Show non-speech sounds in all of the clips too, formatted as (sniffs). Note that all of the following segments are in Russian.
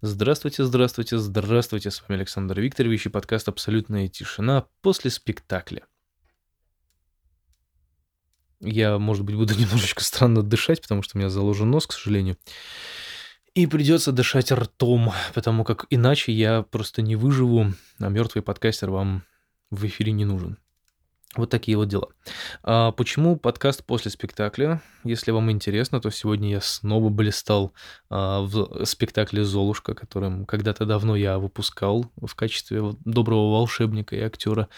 Здравствуйте, здравствуйте, здравствуйте, с вами Александр Викторович и подкаст «Абсолютная тишина» после спектакля. Я, может быть, буду (laughs) немножечко странно дышать, потому что у меня заложен нос, к сожалению. И придется дышать ртом, потому как иначе я просто не выживу, а мертвый подкастер вам в эфире не нужен. Вот такие вот дела. А почему подкаст после спектакля? Если вам интересно, то сегодня я снова блистал а, в спектакле «Золушка», которым когда-то давно я выпускал в качестве доброго волшебника и актера.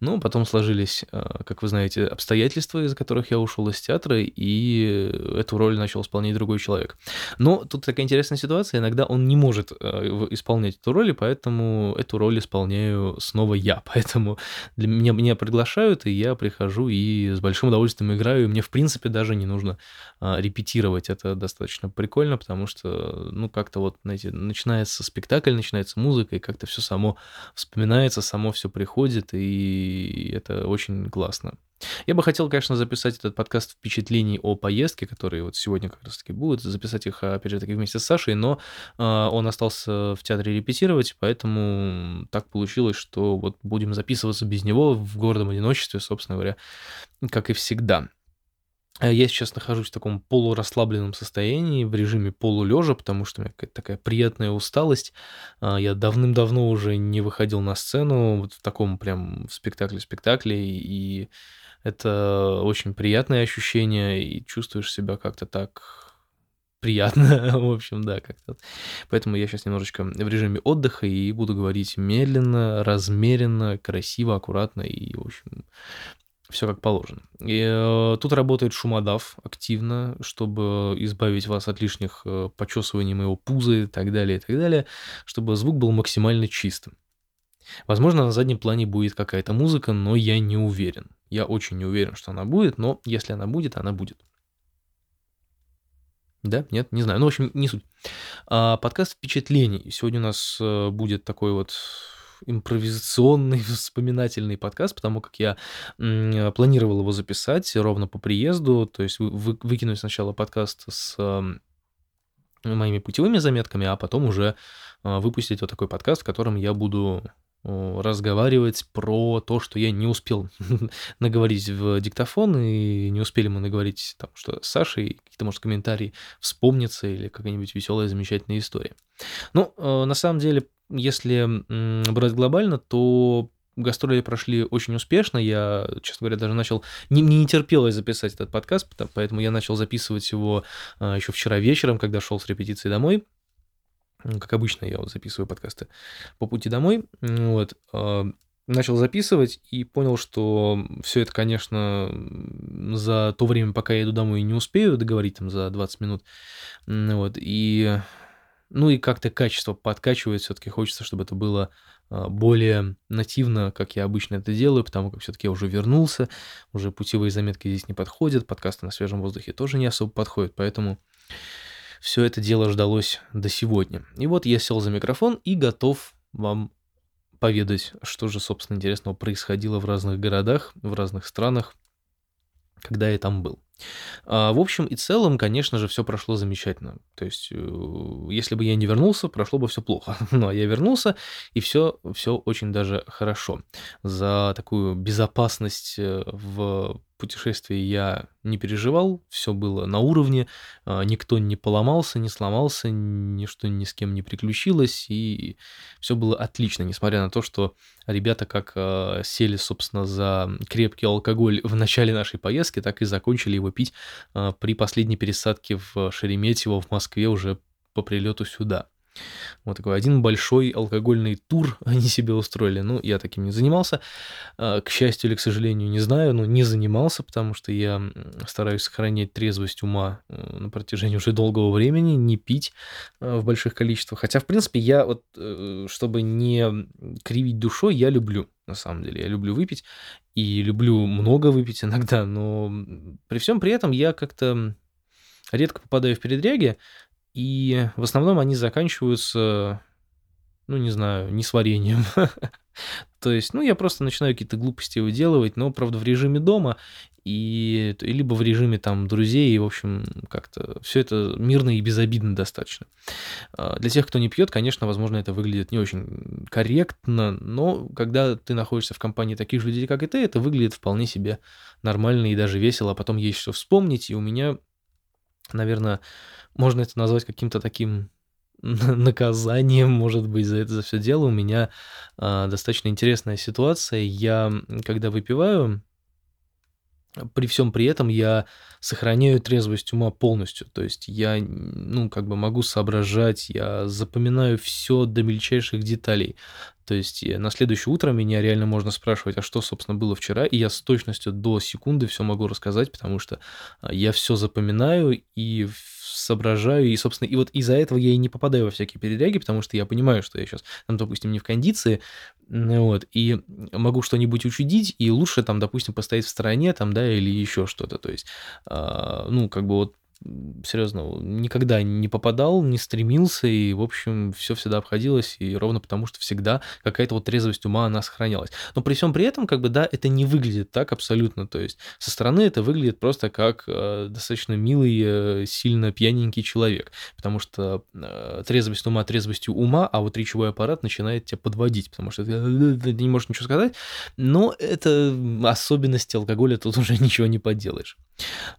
Но потом сложились, а, как вы знаете, обстоятельства, из-за которых я ушел из театра, и эту роль начал исполнять другой человек. Но тут такая интересная ситуация, иногда он не может а, исполнять эту роль, и поэтому эту роль исполняю снова я. (laughs) Поэтому для меня, меня приглашают, и я прихожу и с большим удовольствием играю, и мне, в принципе, даже не нужно а, репетировать. Это достаточно прикольно, потому что, ну, как-то вот, знаете, начинается спектакль, начинается музыка, и как-то все само вспоминается, само все приходит, и это очень классно. Я бы хотел, конечно, записать этот подкаст впечатлений о поездке, которые вот сегодня как раз-таки будут, записать их, опять же, таки вместе с Сашей, но э, он остался в театре репетировать, поэтому так получилось, что вот будем записываться без него в гордом одиночестве, собственно говоря, как и всегда. А я сейчас нахожусь в таком полурасслабленном состоянии, в режиме полулежа, потому что у меня какая-то такая приятная усталость. А, я давным-давно уже не выходил на сцену, вот в таком прям спектакле-спектакле, и это очень приятное ощущение, и чувствуешь себя как-то так приятно, (laughs) в общем, да, как-то. Поэтому я сейчас немножечко в режиме отдыха и буду говорить медленно, размеренно, красиво, аккуратно и, в общем, все как положено. И, э, тут работает шумодав активно, чтобы избавить вас от лишних э, почесываний моего пуза и так далее, и так далее, чтобы звук был максимально чистым. Возможно, на заднем плане будет какая-то музыка, но я не уверен. Я очень не уверен, что она будет, но если она будет, она будет. Да, нет, не знаю. Ну, в общем, не суть. А, подкаст впечатлений. Сегодня у нас э, будет такой вот импровизационный, (laughs) вспоминательный подкаст, потому как я планировал его записать ровно по приезду, то есть вы, выкинуть сначала подкаст с моими путевыми заметками, а потом уже э, выпустить вот такой подкаст, в котором я буду разговаривать про то, что я не успел (laughs) наговорить в диктофон, и не успели мы наговорить, там, что с Сашей, какие-то, может, комментарии вспомнятся или какая-нибудь веселая, замечательная история. Ну, э, на самом деле, если брать глобально, то гастроли прошли очень успешно. Я, честно говоря, даже начал... Не, не терпелось записать этот подкаст, поэтому я начал записывать его э, еще вчера вечером, когда шел с репетиции домой. Как обычно я вот записываю подкасты по пути домой, вот, а, начал записывать и понял, что все это, конечно, за то время, пока я иду домой, не успею договорить там за 20 минут, вот, и, ну и как-то качество подкачивает, все-таки хочется, чтобы это было а, более нативно, как я обычно это делаю, потому как все-таки я уже вернулся, уже путевые заметки здесь не подходят, подкасты на свежем воздухе тоже не особо подходят, поэтому все это дело ждалось до сегодня. И вот я сел за микрофон и готов вам поведать, что же, собственно, интересного происходило в разных городах, в разных странах, когда я там был. А, в общем и целом, конечно же, все прошло замечательно. То есть, э, если бы я не вернулся, прошло бы все плохо. (laughs) Ну, а я вернулся, и все, все очень даже хорошо. За такую безопасность э, в путешествии я не переживал, все было на уровне, а, никто не поломался, не сломался, ничто ни с кем не приключилось, и все было отлично, несмотря на то, что ребята как а, сели, собственно, за крепкий алкоголь в начале нашей поездки, так и закончили его пить а, при последней пересадке в Шереметьево в Москве уже по прилету сюда. Вот такой один большой алкогольный тур (laughs) они себе устроили. Ну, я таким не занимался. А, к счастью или к сожалению, не знаю, но не занимался, потому что я стараюсь сохранять трезвость ума э, на протяжении уже долгого времени, не пить э, в больших количествах. Хотя, в принципе, я вот, э, чтобы не кривить душой, я люблю, на самом деле. Я люблю выпить и люблю много выпить иногда, но при всем при этом я как-то редко попадаю в передряги, и в основном они заканчиваются ну, не знаю, не с вареньем. (laughs) То есть, ну, я просто начинаю какие-то глупости выделывать, но, правда, в режиме дома, и либо в режиме там друзей, и, в общем, как-то все это мирно и безобидно достаточно. А, для тех, кто не пьет, конечно, возможно, это выглядит не очень корректно, но когда ты находишься в компании таких же людей, как и ты, это выглядит вполне себе нормально и даже весело, а потом есть что вспомнить, и у меня, наверное, можно это назвать каким-то таким (laughs) наказанием, может быть, за это за все дело. У меня а, достаточно интересная ситуация. Я, когда выпиваю, при всем при этом я сохраняю трезвость ума полностью. То есть я, ну, как бы могу соображать, я запоминаю все до мельчайших деталей. То есть на следующее утро меня реально можно спрашивать, а что, собственно, было вчера, и я с точностью до секунды все могу рассказать, потому что а, я все запоминаю и соображаю, и, собственно, и вот из-за этого я и не попадаю во всякие передряги, потому что я понимаю, что я сейчас, там, допустим, не в кондиции, вот, и могу что-нибудь учудить, и лучше там, допустим, постоять в стороне, там, да, или еще что-то, то есть, э, ну, как бы вот серьезно, никогда не попадал, не стремился, и, в общем, все всегда обходилось, и ровно потому, что всегда какая-то вот трезвость ума, она сохранялась. Но при всем при этом, как бы, да, это не выглядит так абсолютно, то есть со стороны это выглядит просто как э, достаточно милый, э, сильно пьяненький человек, потому что э, трезвость ума трезвостью ума, а вот речевой аппарат начинает тебя подводить, потому что ты, ты не можешь ничего сказать, но это особенности алкоголя, тут (laughs) уже ничего не поделаешь.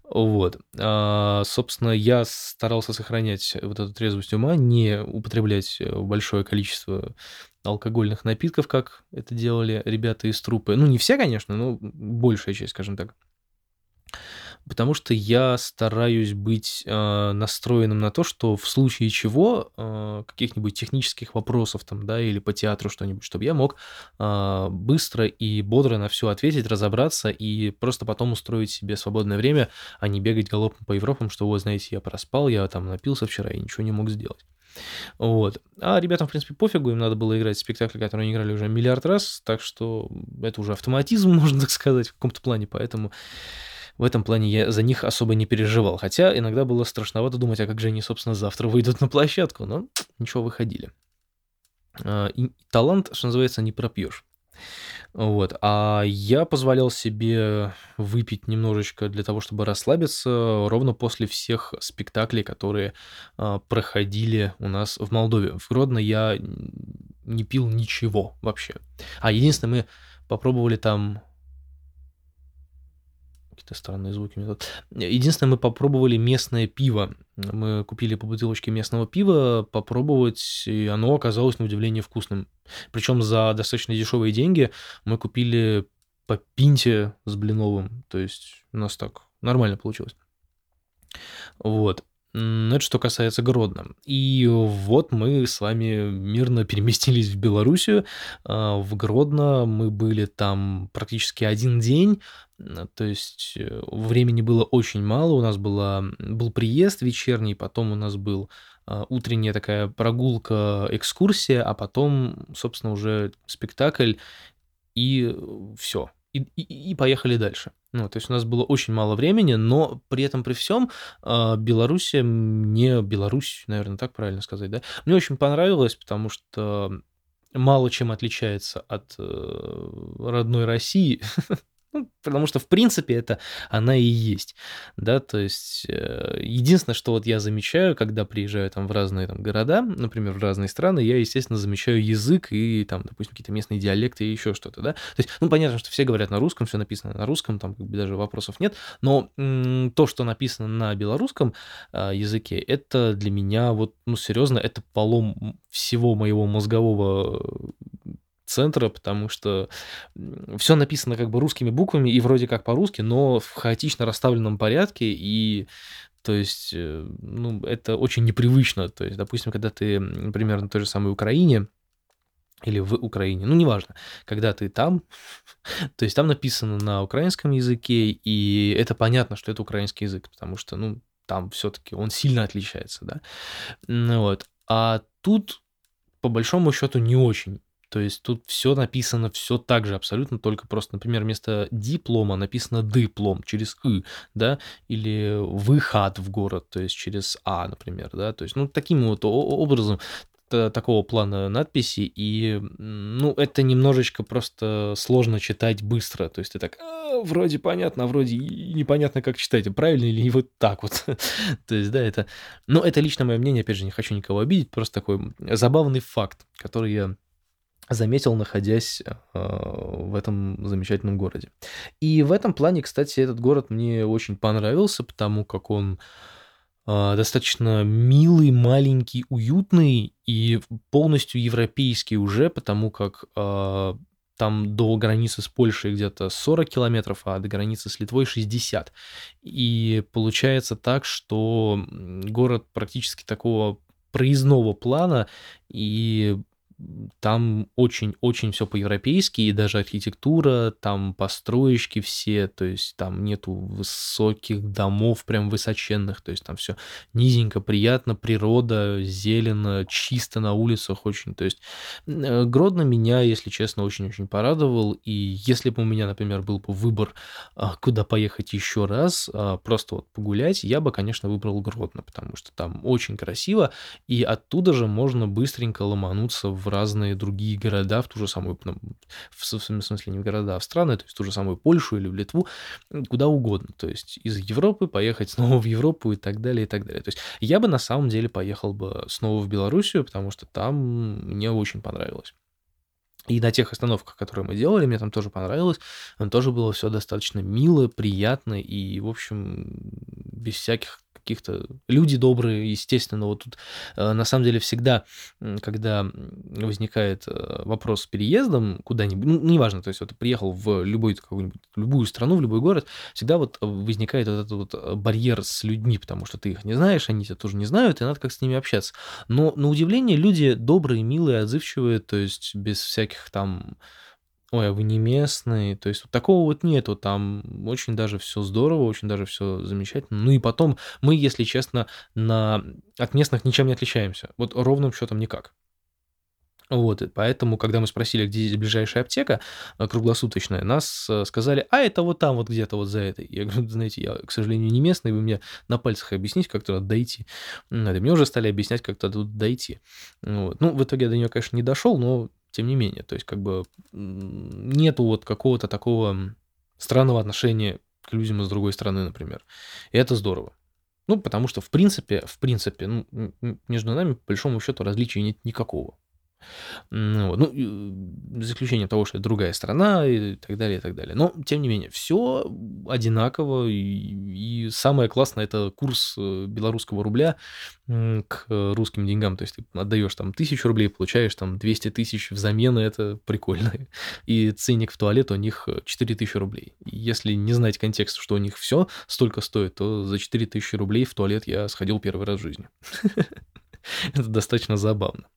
Вот. А, собственно, я старался сохранять вот эту трезвость ума, не употреблять э, большое количество алкогольных напитков, как это делали ребята из трупы. Ну, не все, конечно, но большая часть, скажем так потому что я стараюсь быть э, настроенным на то, что в случае чего, э, каких-нибудь технических вопросов там, да, или по театру что-нибудь, чтобы я мог э, быстро и бодро на все ответить, разобраться и просто потом устроить себе свободное время, а не бегать галопом по Европам, что, вот, знаете, я проспал, я там напился вчера и ничего не мог сделать. Вот. А ребятам, в принципе, пофигу, им надо было играть спектакль, который они играли уже миллиард раз, так что это уже автоматизм, (laughs) можно так сказать, в каком-то плане, поэтому в этом плане я за них особо не переживал. Хотя иногда было страшновато думать, а как же они, собственно, завтра выйдут на площадку. Но ничего, выходили. А, и талант, что называется, не пропьешь. Вот. А я позволял себе выпить немножечко для того, чтобы расслабиться, ровно после всех спектаклей, которые а, проходили у нас в Молдове. В Гродно я не пил ничего вообще. А единственное, мы попробовали там Какие-то странные звуки. Единственное, мы попробовали местное пиво. Мы купили по бутылочке местного пива попробовать, и оно оказалось на удивление вкусным. Причем за достаточно дешевые деньги мы купили по пинте с блиновым. То есть у нас так нормально получилось. Вот. Это что касается Гродно. И вот мы с вами мирно переместились в Белоруссию. А, в Гродно мы были там практически один день. То есть э, времени было очень мало. У нас была, был приезд вечерний, потом у нас был а, утренняя такая прогулка, экскурсия, а потом, собственно, уже спектакль, и все и, и, и поехали дальше. Ну, то есть у нас было очень мало времени, но при этом при всем э, Белоруссия мне, Беларусь, наверное, так правильно сказать, да, мне очень понравилось, потому что мало чем отличается от э, родной России. (laughs) Ну, потому что, в принципе, это она и есть, да, то есть э, единственное, что вот я замечаю, когда приезжаю там в разные там города, например, в разные страны, я, естественно, замечаю язык и там, допустим, какие-то местные диалекты и еще что-то, да, то есть, ну, понятно, что все говорят на русском, все написано на русском, там как бы даже вопросов нет, но м- то, что написано на белорусском э, языке, это для меня вот, ну, серьезно, это полом всего моего мозгового центра, потому что все написано как бы русскими буквами и вроде как по-русски, но в хаотично расставленном порядке, и то есть, э, ну, это очень непривычно. То есть, допустим, когда ты, например, на той же самой Украине, или в Украине, ну, неважно, когда ты там, (laughs) то есть там написано на украинском языке, и это понятно, что это украинский язык, потому что, ну, там все-таки он сильно отличается, да, ну, вот, а тут, по большому счету, не очень. То есть тут все написано, все так же абсолютно, только просто, например, вместо диплома написано диплом через «ы», да, или выход в город, то есть через «а», например, да, то есть, ну, таким вот образом та- такого плана надписи, и, ну, это немножечко просто сложно читать быстро. То есть ты так, «А, вроде понятно, а вроде непонятно, как читать, правильно или вот так вот. (laughs) То есть, да, это... Ну, это лично мое мнение, опять же, не хочу никого обидеть, просто такой забавный факт, который я заметил, находясь э, в этом замечательном городе. И в этом плане, кстати, этот город мне очень понравился, потому как он э, достаточно милый, маленький, уютный и полностью европейский уже, потому как э, там до границы с Польшей где-то 40 километров, а до границы с Литвой 60. И получается так, что город практически такого проездного плана, и там очень-очень все по-европейски, и даже архитектура, там построечки все, то есть там нету высоких домов, прям высоченных, то есть там все низенько, приятно, природа, зелено, чисто на улицах очень. То есть э, Гродно меня, если честно, очень-очень порадовал, и если бы у меня, например, был бы выбор, а, куда поехать еще раз, а, просто вот погулять, я бы, конечно, выбрал Гродно, потому что там очень красиво, и оттуда же можно быстренько ломануться в в разные другие города, в ту же самую, ну, в смысле не в города, а в страны, то есть в ту же самую Польшу или в Литву, куда угодно. То есть из Европы поехать (laughs) снова в Европу и так далее, и так далее. То есть я бы на самом деле поехал бы снова в Белоруссию, потому что там мне очень понравилось. И на тех остановках, которые мы делали, мне там тоже понравилось. Там тоже было все достаточно мило, приятно и, в общем, без всяких каких-то люди добрые, естественно. Вот тут э, на самом деле всегда, когда возникает э, вопрос с переездом куда-нибудь, ну, неважно, то есть вот приехал в любой, какую-нибудь, любую страну, в любой город, всегда вот возникает вот этот вот э, барьер с людьми, потому что ты их не знаешь, они тебя тоже не знают, и надо как с ними общаться. Но на удивление люди добрые, милые, отзывчивые, то есть без всяких там Ой, а вы не местный. То есть вот такого вот нету. Там очень даже все здорово, очень даже все замечательно. Ну и потом мы, если честно, на... от местных ничем не отличаемся. Вот ровным счетом никак. Вот, и поэтому, когда мы спросили, где здесь ближайшая аптека э, круглосуточная, нас э, сказали, а это вот там, вот где-то вот за этой. Я говорю, знаете, я, к сожалению, не местный, вы мне на пальцах объяснить, как туда дойти. Надо. Мне уже стали объяснять, как туда дойти. Вот. Ну, в итоге я до нее, конечно, не дошел, но тем не менее. То есть, как бы нету вот какого-то такого странного отношения к людям из другой страны, например. И это здорово. Ну, потому что, в принципе, в принципе, ну, между нами, по большому счету, различий нет никакого. Ну, ну, за исключением того, что это другая страна и так далее, и так далее. Но, тем не менее, все одинаково. И, и самое классное это курс э, белорусского рубля к русским деньгам. То есть ты отдаешь там тысячу рублей, получаешь там 200 тысяч взамен, и это прикольно. (laughs) И ценник в туалет у них 4 тысячи рублей. Если не знать контекст, что у них все столько стоит, то за 4 тысячи рублей в туалет я сходил первый раз в жизни. (laughs) Это достаточно забавно.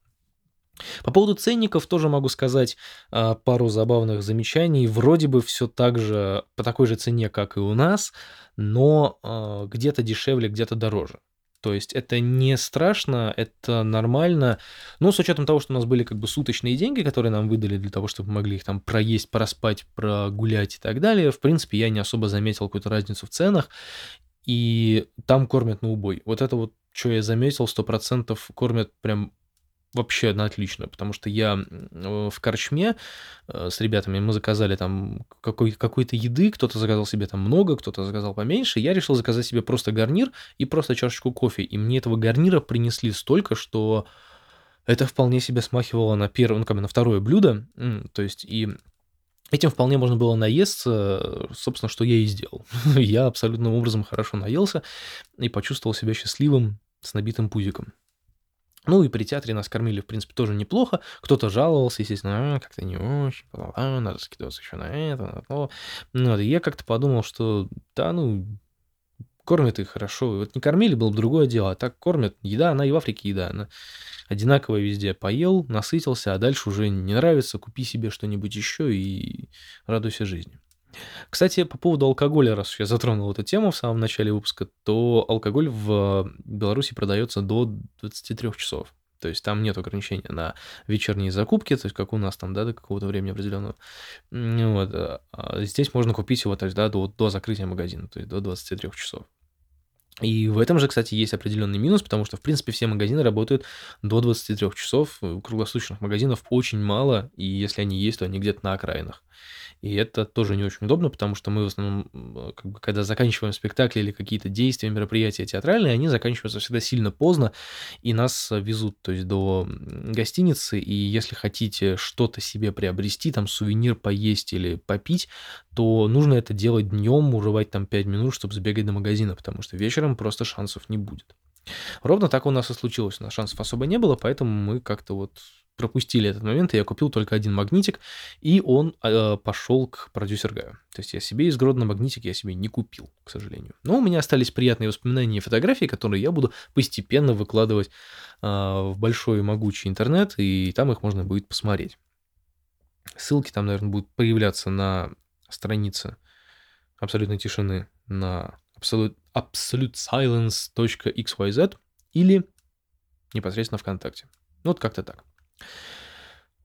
По поводу ценников тоже могу сказать а, пару забавных замечаний. Вроде бы все так же, по такой же цене, как и у нас, но а, где-то дешевле, где-то дороже. То есть это не страшно, это нормально. Но с учетом того, что у нас были как бы суточные деньги, которые нам выдали для того, чтобы могли их там проесть, проспать, прогулять и так далее, в принципе, я не особо заметил какую-то разницу в ценах. И там кормят на убой. Вот это вот, что я заметил, 100% кормят прям вообще на отлично, потому что я в корчме э, с ребятами, мы заказали там какой- какой-то еды, кто-то заказал себе там много, кто-то заказал поменьше, я решил заказать себе просто гарнир и просто чашечку кофе, и мне этого гарнира принесли столько, что это вполне себе смахивало на первое, ну, как бы на второе блюдо, то есть и Этим вполне можно было наесться, собственно, что я и сделал. (laughs) я абсолютным образом хорошо наелся и почувствовал себя счастливым с набитым пузиком. Ну и при театре нас кормили, в принципе, тоже неплохо. Кто-то жаловался, естественно, а, как-то не очень, а, надо скидываться еще на это, на то. Ну, и я как-то подумал, что да, ну, кормят их хорошо. Вот не кормили, было бы другое дело. А так кормят. Еда, она и в Африке еда. Она одинаковая везде. Поел, насытился, а дальше уже не нравится, купи себе что-нибудь еще и радуйся жизни. Кстати, по поводу алкоголя, раз я затронул эту тему в самом начале выпуска, то алкоголь в Беларуси продается до 23 часов. То есть там нет ограничения на вечерние закупки, то есть как у нас там, да, до какого-то времени определенного. Вот. А здесь можно купить его, то есть, да, до, до закрытия магазина, то есть до 23 часов. И в этом же, кстати, есть определенный минус, потому что, в принципе, все магазины работают до 23 часов. Круглосуточных магазинов очень мало, и если они есть, то они где-то на окраинах. И это тоже не очень удобно, потому что мы в основном, как бы, когда заканчиваем спектакли или какие-то действия, мероприятия театральные, они заканчиваются всегда сильно поздно, и нас везут, то есть до гостиницы, и если хотите что-то себе приобрести, там сувенир поесть или попить, то нужно это делать днем, урывать там 5 минут, чтобы сбегать до магазина, потому что вечером просто шансов не будет. Ровно так у нас и случилось. У нас шансов особо не было, поэтому мы как-то вот пропустили этот момент, и я купил только один магнитик, и он э, пошел к продюсер Гаю. То есть я себе из Гродно магнитик я себе не купил, к сожалению. Но у меня остались приятные воспоминания и фотографии, которые я буду постепенно выкладывать э, в большой могучий интернет, и там их можно будет посмотреть. Ссылки там, наверное, будут появляться на странице абсолютной тишины на absolute, absolutesilence.xyz или непосредственно ВКонтакте. Вот как-то так.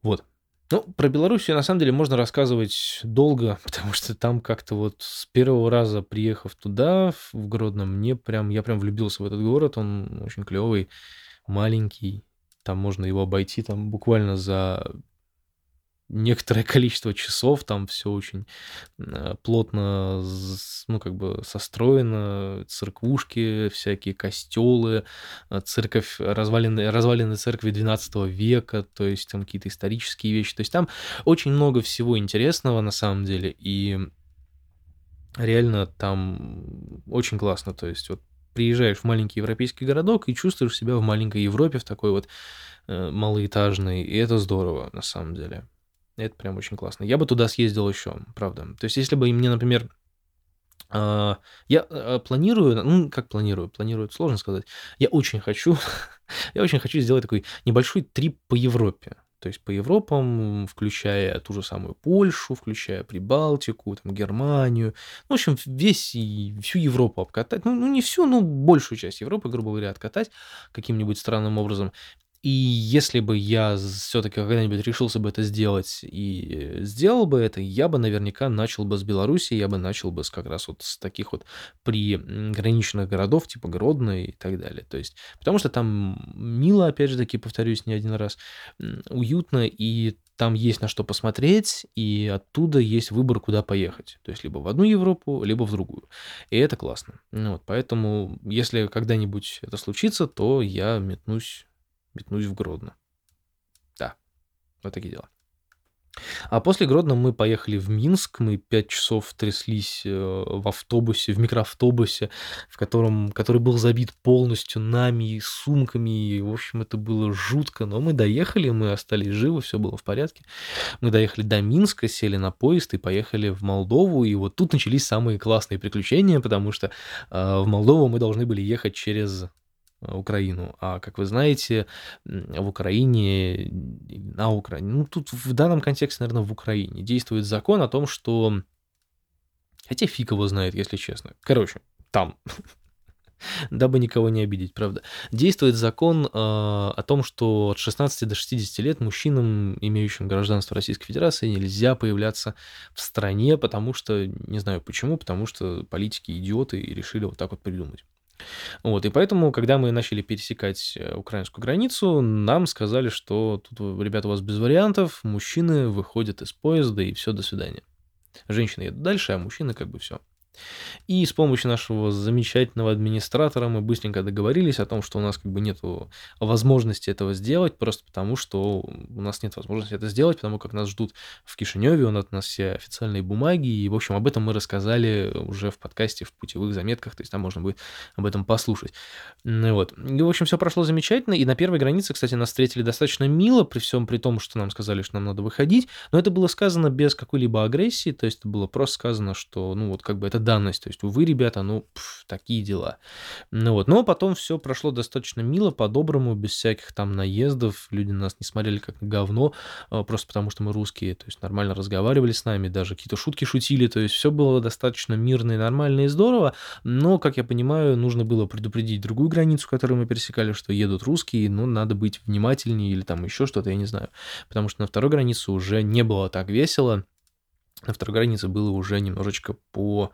Вот. Ну, про Белоруссию, на самом деле, можно рассказывать долго, (laughs) потому что там как-то вот с первого раза, приехав туда, в Гродно, мне прям, я прям влюбился в этот город, он очень клевый, маленький, там можно его обойти там буквально за некоторое (laughs) количество часов, там все очень э, плотно, ну, как бы состроено, церквушки, всякие костелы, э, церковь, развалины, развалины церкви 12 века, то есть там какие-то исторические вещи, то есть там очень много всего интересного на самом деле, и реально там очень классно, то есть вот приезжаешь в маленький европейский городок и чувствуешь себя в маленькой Европе, в такой вот э, малоэтажной, и это здорово на самом деле. Это прям очень классно. Я бы туда съездил еще, правда. То есть, если бы мне, например, а, я а, планирую, ну, как планирую, планирую, сложно сказать. Я очень хочу, (laughs) я очень хочу сделать такой небольшой трип по Европе. То есть по Европам, включая ту же самую Польшу, включая Прибалтику, там, Германию. Ну, в общем, весь, всю Европу обкатать. Ну, ну, не всю, но большую часть Европы, грубо говоря, откатать каким-нибудь странным образом. И если бы я все-таки когда-нибудь решился бы это сделать и сделал бы это, я бы наверняка начал бы с Беларуси, я бы начал бы с как раз вот с таких вот приграничных городов, типа Гродно и так далее. То есть, потому что там мило, опять же таки, повторюсь не один раз, уютно, и там есть на что посмотреть, и оттуда есть выбор, куда поехать. То есть либо в одну Европу, либо в другую. И это классно. Ну, вот, поэтому, если когда-нибудь это случится, то я метнусь метнусь в Гродно. Да, вот такие дела. А после Гродно мы поехали в Минск, мы пять часов тряслись э, в автобусе, в микроавтобусе, в котором, который был забит полностью нами и сумками, и, в общем, это было жутко, но мы доехали, мы остались живы, все было в порядке. Мы доехали до Минска, сели на поезд и поехали в Молдову, и вот тут начались самые классные приключения, потому что э, в Молдову мы должны были ехать через Украину. А как вы знаете, в Украине, на Украине, ну тут в данном контексте, наверное, в Украине действует закон о том, что... Хотя фиг его знает, если честно. Короче, там. (laughs) Дабы никого не обидеть, правда. Действует закон э, о том, что от 16 до 60 лет мужчинам, имеющим гражданство Российской Федерации, нельзя появляться в стране, потому что, не знаю почему, потому что политики идиоты и решили вот так вот придумать. Вот, и поэтому, когда мы начали пересекать э, украинскую границу, нам сказали, что тут, ребята, у вас без вариантов, мужчины выходят из поезда, и все, до свидания. Женщины едут дальше, а мужчины как бы все. И с помощью нашего замечательного администратора мы быстренько договорились о том, что у нас как бы нет возможности этого сделать, просто потому что у нас нет возможности это сделать, потому как нас ждут в Кишиневе, у нас, все официальные бумаги, и, в общем, об этом мы рассказали уже в подкасте, в путевых заметках, то есть там можно будет об этом послушать. Ну, вот. И, в общем, все прошло замечательно, и на первой границе, кстати, нас встретили достаточно мило, при всем при том, что нам сказали, что нам надо выходить, но это было сказано без какой-либо агрессии, то есть это было просто сказано, что, ну, вот как бы это данность. То есть вы, ребята, ну, пф, такие дела. Ну вот, но потом все прошло достаточно мило, по-доброму, без всяких там наездов. Люди нас не смотрели как на говно, а, просто потому что мы русские, то есть нормально разговаривали с нами, даже какие-то шутки шутили, то есть все было достаточно мирно и нормально и здорово, но, как я понимаю, нужно было предупредить другую границу, которую мы пересекали, что едут русские, ну, надо быть внимательнее или там еще что-то, я не знаю, потому что на второй границе уже не было так весело, на второй границе было уже немножечко по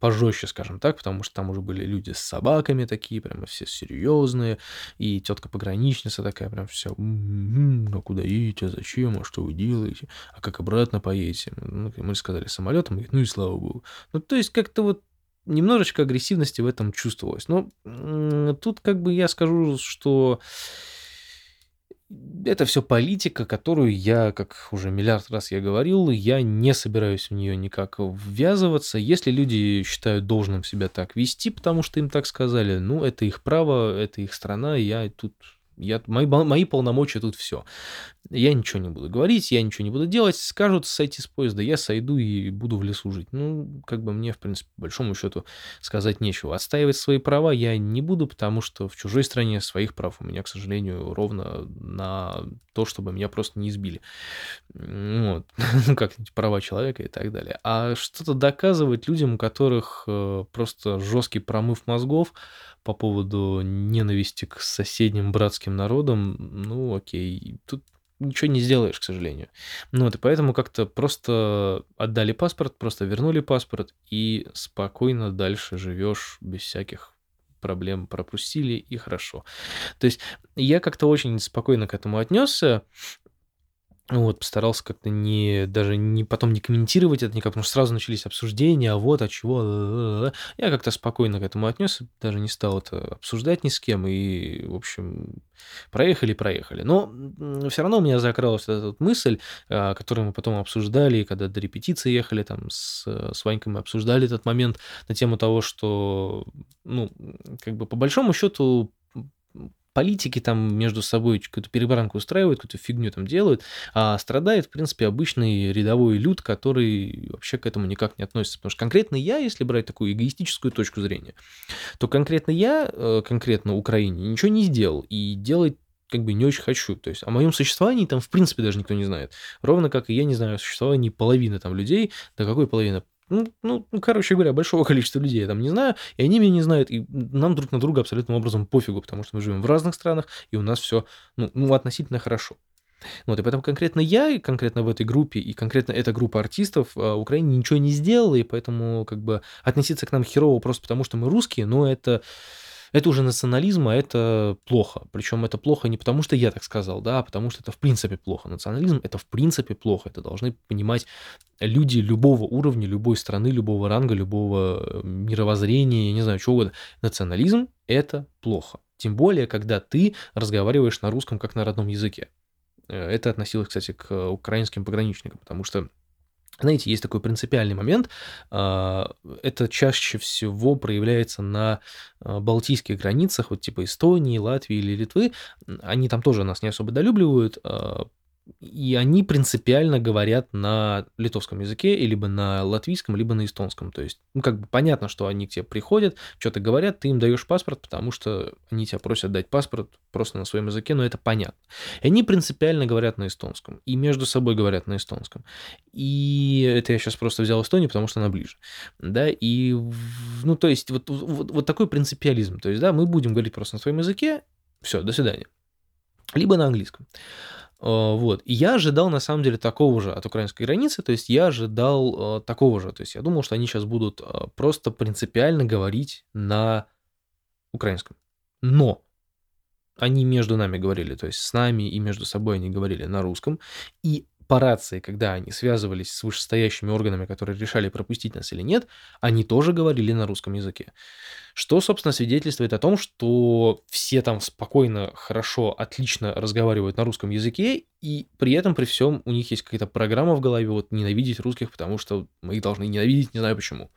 пожестче, скажем так, потому что там уже были люди с собаками такие, прямо все серьезные, и тетка пограничница такая, прям вся, а куда едете, а зачем, а что вы делаете, а как обратно поедете? Ну, мы сказали самолетом, ну и слава богу. Ну, то есть как-то вот немножечко агрессивности в этом чувствовалось. Но тут как бы я скажу, что это все политика, которую я, как уже миллиард раз я говорил, я не собираюсь в нее никак ввязываться. Если люди считают должным себя так вести, потому что им так сказали, ну, это их право, это их страна, я тут я, мои, мои полномочия тут все. Я ничего не буду говорить, я ничего не буду делать. Скажут сойти с поезда, я сойду и буду в лесу жить. Ну, как бы мне, в принципе, по большому счету сказать нечего. Отстаивать свои права я не буду, потому что в чужой стране своих прав у меня, к сожалению, ровно на то, чтобы меня просто не избили. Вот. (laughs) Ну, как права человека и так далее. А что-то доказывать людям, у которых э, просто жесткий промыв мозгов, по поводу ненависти к соседним братским народам, ну окей, тут ничего не сделаешь, к сожалению. Ну вот, и поэтому как-то просто отдали паспорт, просто вернули паспорт, и спокойно дальше живешь без всяких проблем пропустили, и хорошо. То есть я как-то очень спокойно к этому отнесся, вот, постарался как-то не, даже не потом не комментировать это никак, потому что сразу начались обсуждения, а вот, а чего, я как-то спокойно к этому отнесся, даже не стал это обсуждать ни с кем, и, в общем, проехали, проехали. Но все равно у меня закралась эта вот мысль, а, которую мы потом обсуждали, когда до репетиции ехали, там, с, с Ванькой мы обсуждали этот момент на тему того, что, ну, как бы по большому счету политики там между собой какую-то перебранку устраивают, какую-то фигню там делают, а страдает, в принципе, обычный рядовой люд, который вообще к этому никак не относится. Потому что конкретно я, если брать такую эгоистическую точку зрения, то конкретно я, э, конкретно Украине, ничего не сделал и делать как бы не очень хочу. То есть о моем существовании там в принципе даже никто не знает. Ровно как и я не знаю о существовании половины там людей. Да какой половины? Ну, ну, короче говоря, большого (laughs) количества людей я там не знаю, и они меня не знают, и нам друг на друга абсолютным образом пофигу, потому что мы живем в разных странах, и у нас все, ну, ну относительно хорошо. Вот, и поэтому конкретно я, и конкретно в этой группе, и конкретно эта группа артистов а, Украине ничего не сделала, и поэтому как бы относиться к нам херово просто потому, что мы русские, но это это уже национализм, а это плохо. Причем это плохо не потому, что я так сказал, да, а потому что это в принципе плохо. Национализм это в принципе плохо. Это должны понимать люди любого уровня, любой страны, любого ранга, любого э, мировоззрения, я не знаю, чего угодно. Национализм это плохо. Тем более, когда ты разговариваешь на русском как на родном языке. Э, это относилось, кстати, к украинским пограничникам, потому что знаете, есть такой принципиальный момент. А, это чаще всего проявляется на а, балтийских границах, вот типа Эстонии, Латвии или Литвы. Они там тоже нас не особо долюбливают, а, и они принципиально говорят на литовском языке, либо на латвийском, либо на эстонском. То есть, ну, как бы понятно, что они к тебе приходят, что-то говорят, ты им даешь паспорт, потому что они тебя просят дать паспорт просто на своем языке, но это понятно. И они принципиально говорят на эстонском, и между собой говорят на эстонском. И это я сейчас просто взял Эстонию, потому что она ближе. Да, и, ну, то есть, вот, вот, вот такой принципиализм. То есть, да, мы будем говорить просто на своем языке, все, до свидания. Либо на английском. А, вот. И я ожидал, на самом деле, такого же от украинской границы, то есть я ожидал э, такого же. То есть я думал, что они сейчас будут э, просто принципиально говорить на украинском. Но они между нами говорили, то есть с нами и между собой они говорили на русском. И по рации, когда они связывались с вышестоящими органами, которые решали пропустить нас или нет, они тоже говорили на русском языке. Что, собственно, свидетельствует о том, что все там спокойно, хорошо, отлично разговаривают на русском языке, и при этом, при всем, у них есть какая-то программа в голове, вот, ненавидеть русских, потому что мы их должны ненавидеть, не знаю почему.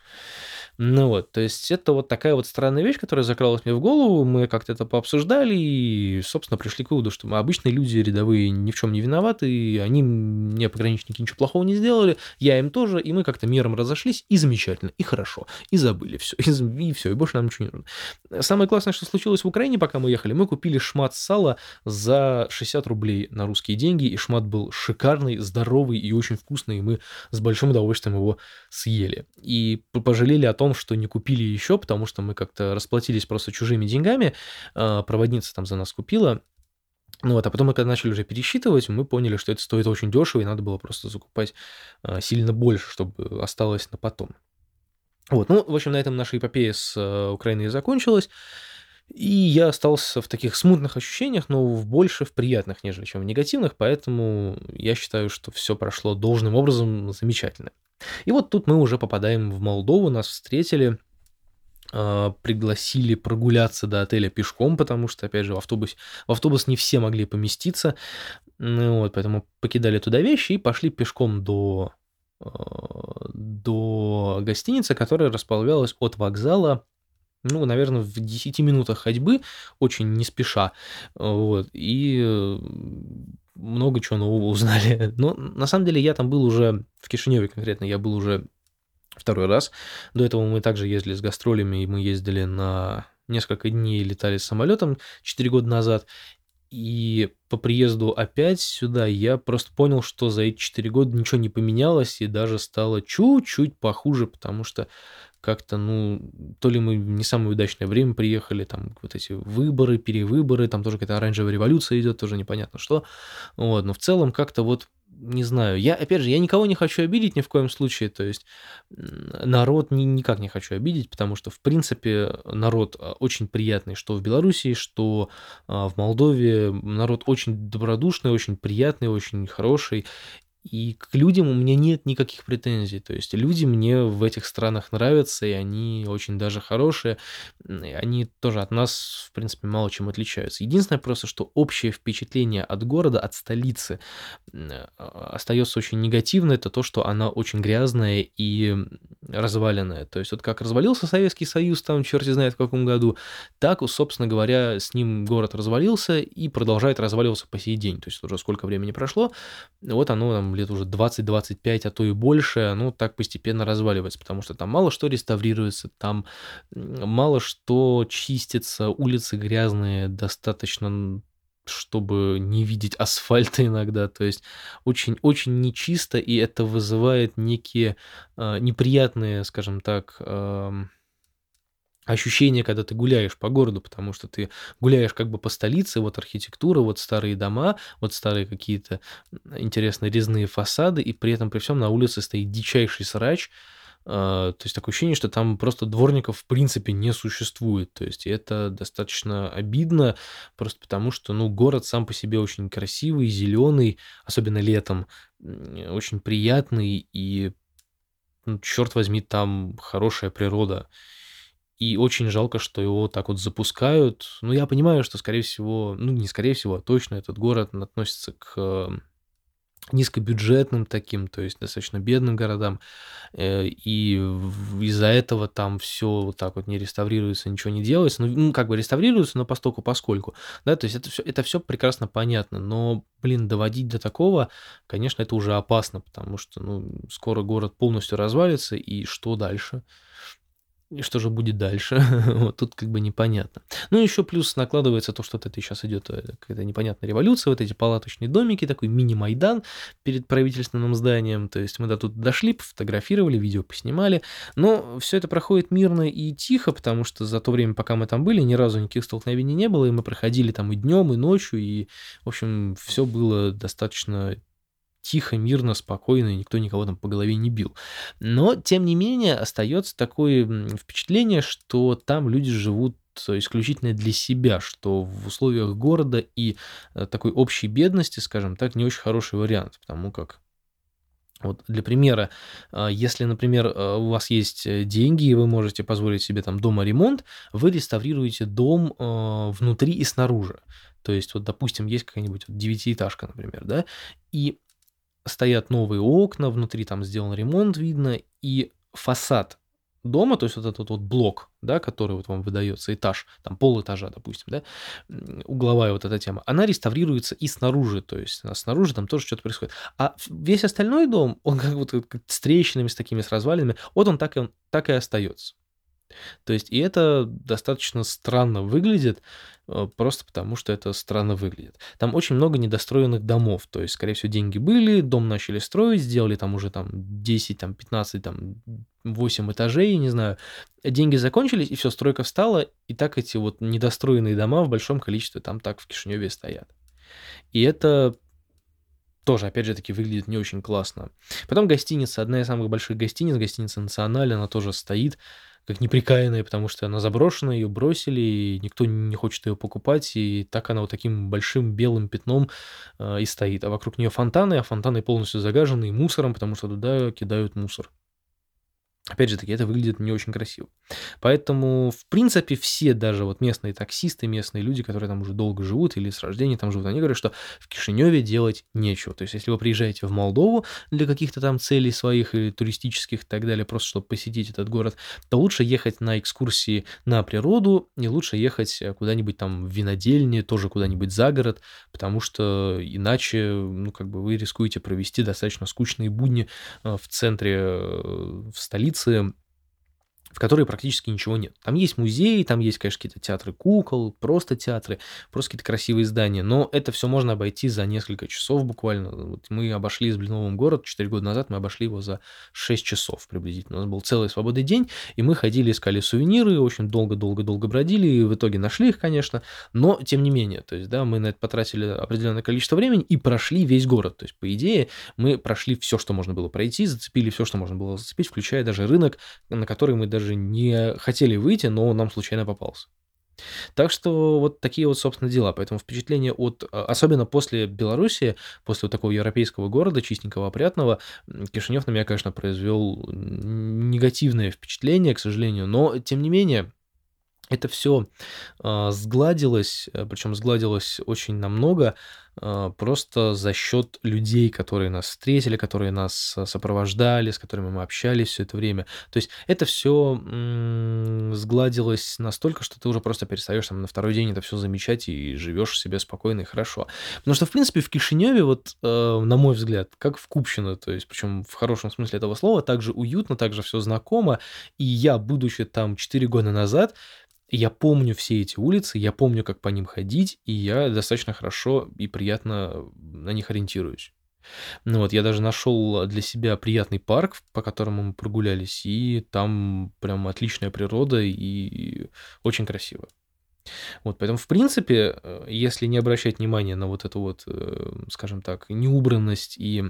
Ну вот, то есть это вот такая вот странная вещь, которая закралась мне в голову, мы как-то это пообсуждали и, собственно, пришли к выводу, что мы обычные люди рядовые ни в чем не виноваты, и они мне, пограничники, ничего плохого не сделали, я им тоже, и мы как-то миром разошлись, и замечательно, и хорошо, и забыли все, и, и все, и больше нам ничего не нужно. Самое классное, что случилось в Украине, пока мы ехали, мы купили шмат сала за 60 рублей на русские деньги, и шмат был шикарный, здоровый и очень вкусный, и мы с большим удовольствием его съели. И пожалели о том, том, что не купили еще, потому что мы как-то расплатились просто чужими деньгами, а, проводница там за нас купила, ну вот, а потом мы когда начали уже пересчитывать, мы поняли, что это стоит очень дешево, и надо было просто закупать а, сильно больше, чтобы осталось на потом. Вот, ну, в общем, на этом наша эпопея с э, Украиной закончилась. И я остался в таких смутных ощущениях, но в больше в приятных, нежели чем в негативных, поэтому я считаю, что все прошло должным образом замечательно. И вот тут мы уже попадаем в Молдову, нас встретили, э, пригласили прогуляться до отеля пешком, потому что, опять же, в автобус, в автобус не все могли поместиться, ну, вот, поэтому покидали туда вещи и пошли пешком до до гостиницы, которая располагалась от вокзала ну, наверное, в 10 минутах ходьбы, очень не спеша, вот, и э, много чего нового узнали. (laughs) Но на самом деле я там был уже, в Кишиневе конкретно, я был уже второй раз. До этого мы также ездили с гастролями, и мы ездили на несколько дней, летали самолетом 4 года назад. И по приезду опять сюда я просто понял, что за эти 4 года ничего не поменялось, и даже стало чуть-чуть похуже, потому что как-то, ну, то ли мы не самое удачное время приехали, там вот эти выборы, перевыборы, там тоже какая-то оранжевая революция идет, тоже непонятно что. Вот, но в целом как-то вот не знаю, я, опять же, я никого не хочу обидеть ни в коем случае, то есть народ ни, никак не хочу обидеть, потому что, в принципе, народ а, очень приятный, что в Белоруссии, что а, в Молдове, народ очень добродушный, очень приятный, очень хороший, и к людям у меня нет никаких претензий. То есть люди мне в этих странах нравятся, и они очень даже хорошие. Они тоже от нас, в принципе, мало чем отличаются. Единственное просто, что общее впечатление от города, от столицы а, остается очень негативное, это то, что она очень грязная и разваленная. То есть вот как развалился Советский Союз, там черти знает в каком году, так, собственно говоря, с ним город развалился и продолжает разваливаться по сей день. То есть уже сколько времени прошло, вот оно там лет уже 20-25, а то и больше, оно так постепенно разваливается, потому что там мало что реставрируется, там мало что чистится, улицы грязные, достаточно чтобы не видеть асфальта иногда, то есть очень-очень нечисто, и это вызывает некие э, неприятные, скажем так, э, ощущение, когда ты гуляешь по городу, потому что ты гуляешь как бы по столице, вот архитектура, вот старые дома, вот старые какие-то интересные резные фасады, и при этом при всем на улице стоит дичайший срач, а, то есть такое ощущение, что там просто дворников в принципе не существует. То есть это достаточно обидно, просто потому что, ну, город сам по себе очень красивый, зеленый, особенно летом, очень приятный, и, ну, черт возьми, там хорошая природа. И очень жалко, что его так вот запускают. Ну, я понимаю, что, скорее всего, ну, не скорее всего, а точно этот город относится к э, низкобюджетным таким, то есть достаточно бедным городам, э, и из-за этого там все вот так вот не реставрируется, ничего не делается, ну, ну как бы реставрируется, но постоку поскольку, да, то есть это все, это все прекрасно понятно, но, блин, доводить до такого, конечно, это уже опасно, потому что, ну, скоро город полностью развалится, и что дальше? И что же будет дальше? (laughs) вот тут как бы непонятно. Ну, еще плюс накладывается то, что это сейчас идет э, какая-то непонятная революция, вот эти палаточные домики, такой мини-майдан перед правительственным зданием. То есть мы до тут дошли, пофотографировали, видео поснимали. Но все это проходит мирно и тихо, потому что за то время, пока мы там были, ни разу никаких столкновений не было, и мы проходили там и днем, и ночью, и, в общем, все было достаточно тихо, мирно, спокойно, и никто никого там по голове не бил. Но, тем не менее, остается такое впечатление, что там люди живут исключительно для себя, что в условиях города и э, такой общей бедности, скажем так, не очень хороший вариант, потому как вот для примера, а, если, например, э, у вас есть э, деньги, и вы можете позволить себе там дома ремонт, вы реставрируете дом внутри и снаружи. То есть, вот, допустим, есть какая-нибудь девятиэтажка, например, да, и стоят новые окна, внутри там сделан ремонт, видно, и фасад дома, то есть вот этот вот блок, да, который вот вам выдается, этаж, там пол этажа, допустим, да, угловая вот эта тема, она реставрируется и снаружи, то есть а снаружи там тоже что-то происходит. А весь остальной дом, он как вот как с трещинами, с такими, с развалинами, вот он так и, он, так и остается. То есть, и это достаточно странно выглядит, э, просто потому что это странно выглядит. Там очень много недостроенных домов, то есть, скорее всего, деньги были, дом начали строить, сделали там уже там 10, там 15, там 8 этажей, не знаю. Деньги закончились, и все, стройка встала, и так эти вот недостроенные дома в большом количестве там так в Кишиневе стоят. И это тоже, опять же таки, выглядит не очень классно. Потом гостиница, одна из самых больших гостиниц, гостиница «Националь», она тоже стоит как неприкаянная, потому что она заброшена, ее бросили, и никто не хочет ее покупать, и так она вот таким большим белым пятном э, и стоит. А вокруг нее фонтаны, а фонтаны полностью загажены мусором, потому что туда кидают мусор. Опять же таки, это выглядит не очень красиво. Поэтому, в принципе, все даже вот местные таксисты, местные люди, которые там уже долго живут или с рождения там живут, они говорят, что в Кишиневе делать нечего. То есть, если вы приезжаете в Молдову для каких-то там целей своих или туристических и так далее, просто чтобы посетить этот город, то лучше ехать на экскурсии на природу, и лучше ехать э, куда-нибудь там в винодельне, тоже куда-нибудь за город, потому что иначе, ну, как бы вы рискуете провести достаточно скучные будни э, в центре, э, в столице, столицы, в которой практически ничего нет. Там есть музеи, там есть, конечно, какие-то театры кукол, просто театры, просто какие-то красивые здания, но это все можно обойти за несколько часов буквально. Вот мы обошли из Блиновым город 4 года назад, мы обошли его за 6 часов приблизительно. У нас был целый свободный день, и мы ходили, искали сувениры, очень долго-долго-долго бродили, и в итоге нашли их, конечно, но тем не менее, то есть, да, мы на это потратили определенное количество времени и прошли весь город. То есть, по идее, мы прошли все, что можно было пройти, зацепили все, что можно было зацепить, включая даже рынок, на который мы даже даже не хотели выйти, но он нам случайно попался. Так что вот такие вот, собственно, дела. Поэтому впечатление от, а, особенно после Беларуси, после вот такого европейского города, чистенького, опрятного, Кишинев на меня, конечно, произвел негативное впечатление, к сожалению. Но, тем не менее, это все э, сгладилось, э, причем сгладилось очень намного, э, просто за счет людей, которые нас встретили, которые нас сопровождали, с которыми мы общались все это время. То есть это все м- сгладилось настолько, что ты уже просто перестаешь там на второй день это все замечать и живешь себе спокойно и хорошо. Потому что, в принципе, в Кишиневе, вот, э, на мой взгляд, как в Купчино, то есть, причем в хорошем смысле этого слова, также уютно, также все знакомо. И я, будучи там 4 года назад, я помню все эти улицы, я помню, как по ним ходить, и я достаточно хорошо и приятно на них ориентируюсь. Ну вот, я даже нашел для себя приятный парк, по которому мы прогулялись, и там прям отличная природа и очень красиво. Вот, поэтому, в принципе, э, если не обращать внимания на вот эту вот, э, скажем так, неубранность и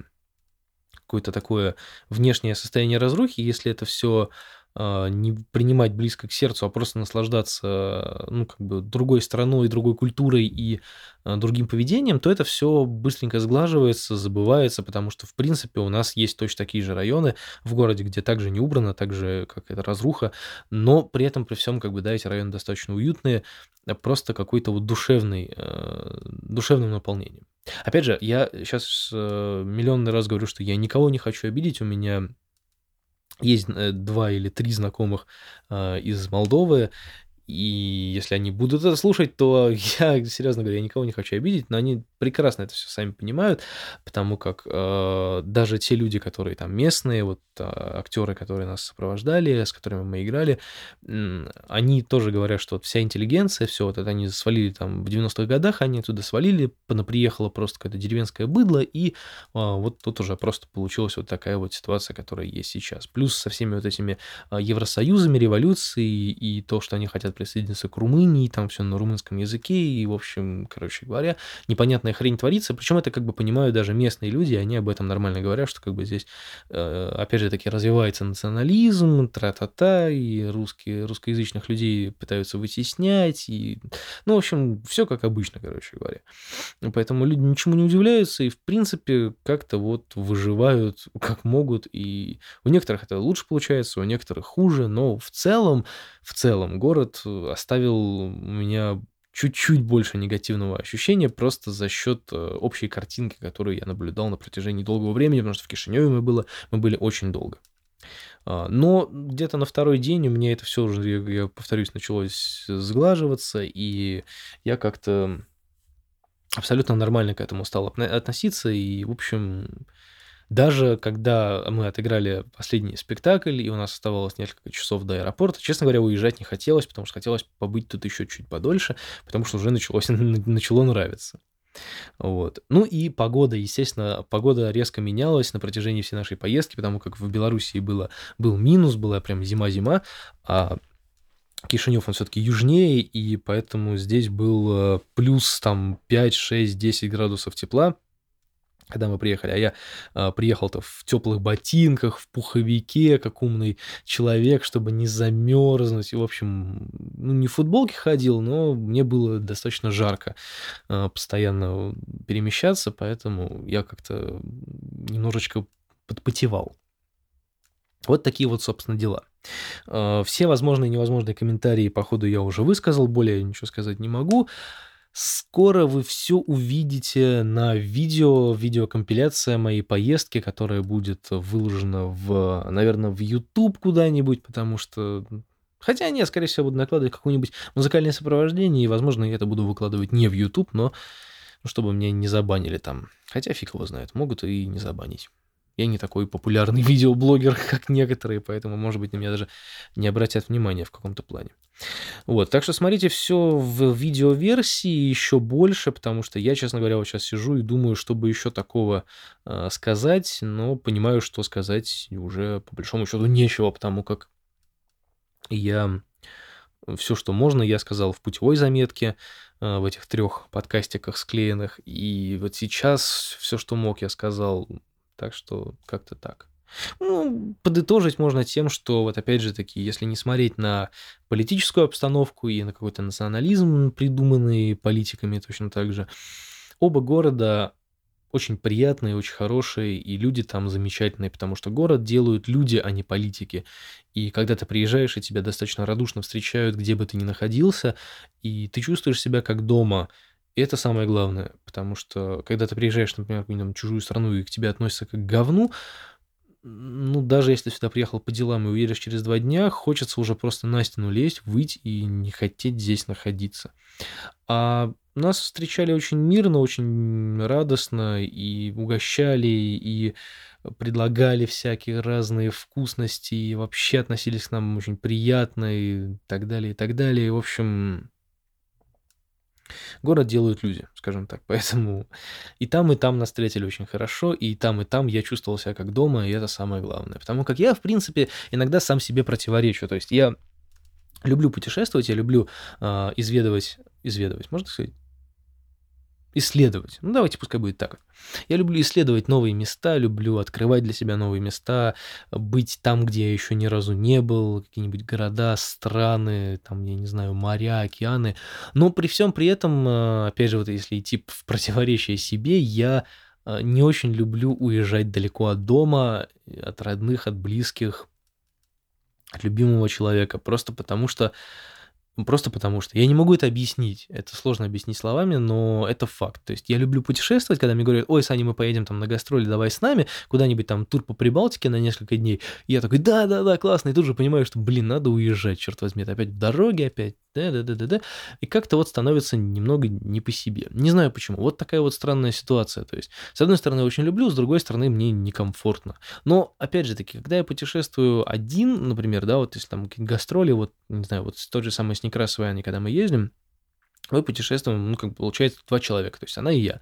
какое-то такое внешнее состояние разрухи, если это все не принимать близко к сердцу, а просто наслаждаться, ну, как бы другой страной, другой культурой и а, другим поведением, то это все быстренько сглаживается, забывается, потому что, в принципе, у нас есть точно такие же районы в городе, где также не убрано, так же, как это разруха, но при этом, при всем, как бы, да, эти районы достаточно уютные, а просто какой-то вот душевный, э, душевным наполнением. Опять же, я сейчас э, миллионный раз говорю, что я никого не хочу обидеть, у меня есть э, два или три знакомых э, из Молдовы, и если они будут это слушать, то (laughs) я, серьезно говоря, я никого не хочу обидеть, но они прекрасно это все сами понимают, потому как э, даже те люди, которые там местные, вот э, актеры, которые нас сопровождали, с которыми мы играли, э, они тоже говорят, что вот вся интеллигенция, все вот это они свалили там в 90-х годах, они туда свалили, приехало просто какое-то деревенское быдло, и э, вот тут уже просто получилась вот такая вот ситуация, которая есть сейчас. Плюс со всеми вот этими э, евросоюзами, революцией и то, что они хотят присоединиться к Румынии, там все на румынском языке, и, в общем, короче говоря, непонятная хрень творится, причем это как бы понимают даже местные люди, они об этом нормально говорят, что как бы здесь, э, опять же таки, развивается национализм, тра-та-та, и русские, русскоязычных людей пытаются вытеснять, и, ну, в общем, все как обычно, короче говоря. Поэтому люди ничему не удивляются, и, в принципе, как-то вот выживают как могут, и у некоторых это лучше получается, у некоторых хуже, но в целом, в целом город оставил у меня чуть-чуть больше негативного ощущения просто за счет э, общей картинки, которую я наблюдал на протяжении долгого времени, потому что в Кишиневе мы, было, мы были очень долго. А, но где-то на второй день у меня это все уже, я повторюсь, началось сглаживаться, и я как-то абсолютно нормально к этому стал относиться, и, в общем, даже когда мы отыграли последний спектакль, и у нас оставалось несколько часов до аэропорта, честно говоря, уезжать не хотелось, потому что хотелось побыть тут еще чуть подольше, потому что уже началось, (laughs) начало нравиться. Вот. Ну и погода, естественно, погода резко менялась на протяжении всей нашей поездки, потому как в Белоруссии было, был минус, была прям зима-зима, а Кишинев, он все-таки южнее, и поэтому здесь был э, плюс там 5, 6, 10 градусов тепла, когда мы приехали, а я а, приехал-то в теплых ботинках, в пуховике, как умный человек, чтобы не замерзнуть. И, в общем, ну, не в футболке ходил, но мне было достаточно жарко а, постоянно перемещаться, поэтому я как-то немножечко подпотевал. Вот такие вот, собственно, дела. А, все возможные и невозможные комментарии, по ходу, я уже высказал, более ничего сказать не могу. Скоро вы все увидите на видео, видеокомпиляция моей поездки, которая будет выложена в, наверное, в YouTube куда-нибудь, потому что Хотя нет, скорее всего, буду накладывать какое-нибудь музыкальное сопровождение, и, возможно, я это буду выкладывать не в YouTube, но ну, чтобы меня не забанили там. Хотя фиг его знает, могут и не забанить. Я не такой популярный (laughs) видеоблогер, как некоторые, поэтому, может быть, на меня даже не обратят внимания в каком-то плане. Вот, так что смотрите все в видеоверсии еще больше, потому что я, честно говоря, вот сейчас сижу и думаю, чтобы еще такого э, сказать, но понимаю, что сказать уже по большому счету нечего, потому как я все, что можно, я сказал в путевой заметке, э, в этих трех подкастиках склеенных, и вот сейчас все, что мог, я сказал так что как-то так. Ну, подытожить можно тем, что вот опять же таки, если не смотреть на политическую обстановку и на какой-то национализм, придуманный политиками точно так же, оба города очень приятные, очень хорошие, и люди там замечательные, потому что город делают люди, а не политики. И когда ты приезжаешь, и тебя достаточно радушно встречают, где бы ты ни находился, и ты чувствуешь себя как дома, и это самое главное, потому что когда ты приезжаешь, например, в чужую страну и к тебе относятся как к говну, ну, даже если сюда приехал по делам и уедешь через два дня, хочется уже просто на стену лезть, выйти и не хотеть здесь находиться. А нас встречали очень мирно, очень радостно, и угощали, и предлагали всякие разные вкусности, и вообще относились к нам очень приятно, и так далее, и так далее. В общем, Город делают люди, скажем так. (laughs) Поэтому и там, и там нас встретили очень хорошо, и там, и там я чувствовал себя как дома, и это самое главное. Потому как я, в принципе, иногда сам себе противоречу. То есть я люблю путешествовать, я люблю э, изведывать, изведывать, можно сказать? Исследовать. Ну, давайте пускай будет так. Я люблю исследовать новые места, люблю открывать для себя новые места, быть там, где я еще ни разу не был, какие-нибудь города, страны, там, я не знаю, моря, океаны. Но при всем при этом, э, опять же, вот если идти в противоречие себе, я э, не очень люблю уезжать далеко от дома, от родных, от близких, от любимого человека, просто потому что Просто потому что. Я не могу это объяснить. Это сложно объяснить словами, но это факт. То есть я люблю путешествовать, когда мне говорят, ой, Саня, мы поедем там на гастроли, давай с нами, куда-нибудь там тур по Прибалтике на несколько дней. И я такой, да-да-да, классно. И тут же понимаю, что, блин, надо уезжать, черт возьми, это опять в дороге, опять да-да-да-да-да, и как-то вот становится немного не по себе. Не знаю почему. Вот такая вот странная ситуация. То есть, с одной стороны, очень люблю, с другой стороны, мне некомфортно. Но, опять же таки, когда я путешествую один, например, да, вот если там гастроли, вот, не знаю, вот тот же самый Некрасовой когда мы ездим, мы путешествуем, ну, как бы получается, два человека, то есть она и я.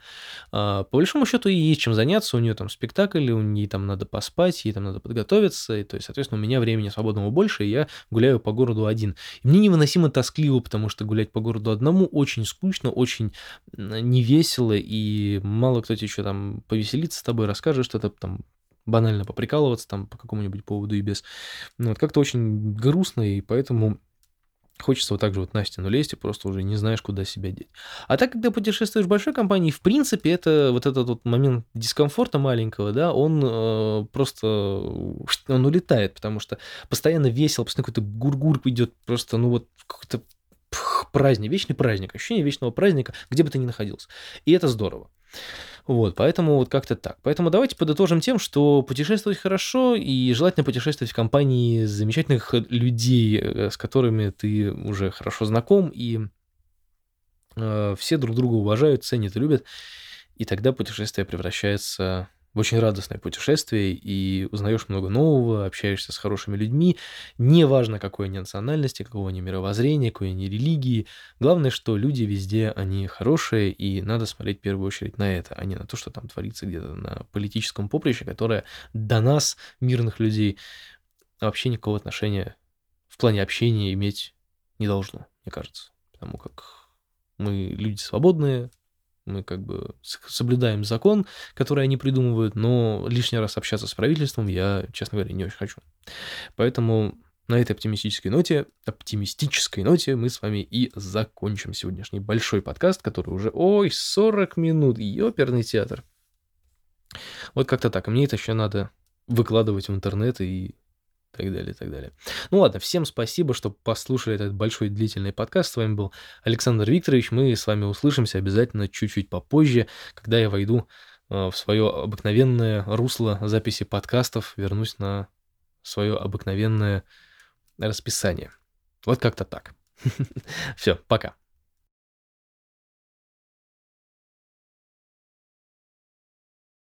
А, по большому счету, ей есть чем заняться, у нее там спектакль, у нее там надо поспать, ей там надо подготовиться, и, то есть, соответственно, у меня времени свободного больше, и я гуляю по городу один. И мне невыносимо тоскливо, потому что гулять по городу одному очень скучно, очень невесело, и мало кто тебе еще там повеселится с тобой, расскажет что-то там банально поприкалываться там по какому-нибудь поводу и без. Ну, вот как-то очень грустно, и поэтому Хочется вот так же вот на стену лезть и просто уже не знаешь, куда себя деть. А так, когда путешествуешь в большой компании, в принципе, это вот этот вот момент дискомфорта маленького, да, он э, просто, (sniffs) он улетает, потому что постоянно весело, постоянно какой-то гургур идет, просто, ну вот, какой-то праздник, вечный праздник, ощущение вечного праздника, где бы ты ни находился. И это здорово. Вот, поэтому вот как-то так. Поэтому давайте подытожим тем, что путешествовать хорошо, и желательно путешествовать в компании замечательных людей, э, с которыми ты уже хорошо знаком, и э, все друг друга уважают, ценят и любят, и тогда путешествие превращается в очень радостное путешествие и узнаешь много нового, общаешься с хорошими людьми, неважно какой они национальности, какого они мировоззрения, какой они религии. Главное, что люди везде, они хорошие, и надо смотреть в первую очередь на это, а не на то, что там творится где-то на политическом поприще, которое до нас, мирных людей, вообще никакого отношения в плане общения иметь не должно, мне кажется. Потому как мы люди свободные, Мы как бы соблюдаем закон, который они придумывают, но лишний раз общаться с правительством я, честно говоря, не очень хочу. Поэтому на этой оптимистической ноте, оптимистической ноте мы с вами и закончим сегодняшний большой подкаст, который уже, ой, 40 минут, ёперный театр. Вот как-то так. мне это еще надо выкладывать в интернет и так далее, так далее. Ну ладно, всем спасибо, что послушали этот большой длительный подкаст. С вами был Александр Викторович. Мы с вами услышимся обязательно чуть-чуть попозже, когда я войду э, в свое обыкновенное русло записи подкастов, вернусь на свое обыкновенное расписание. Вот как-то так. (laughs) Все, пока.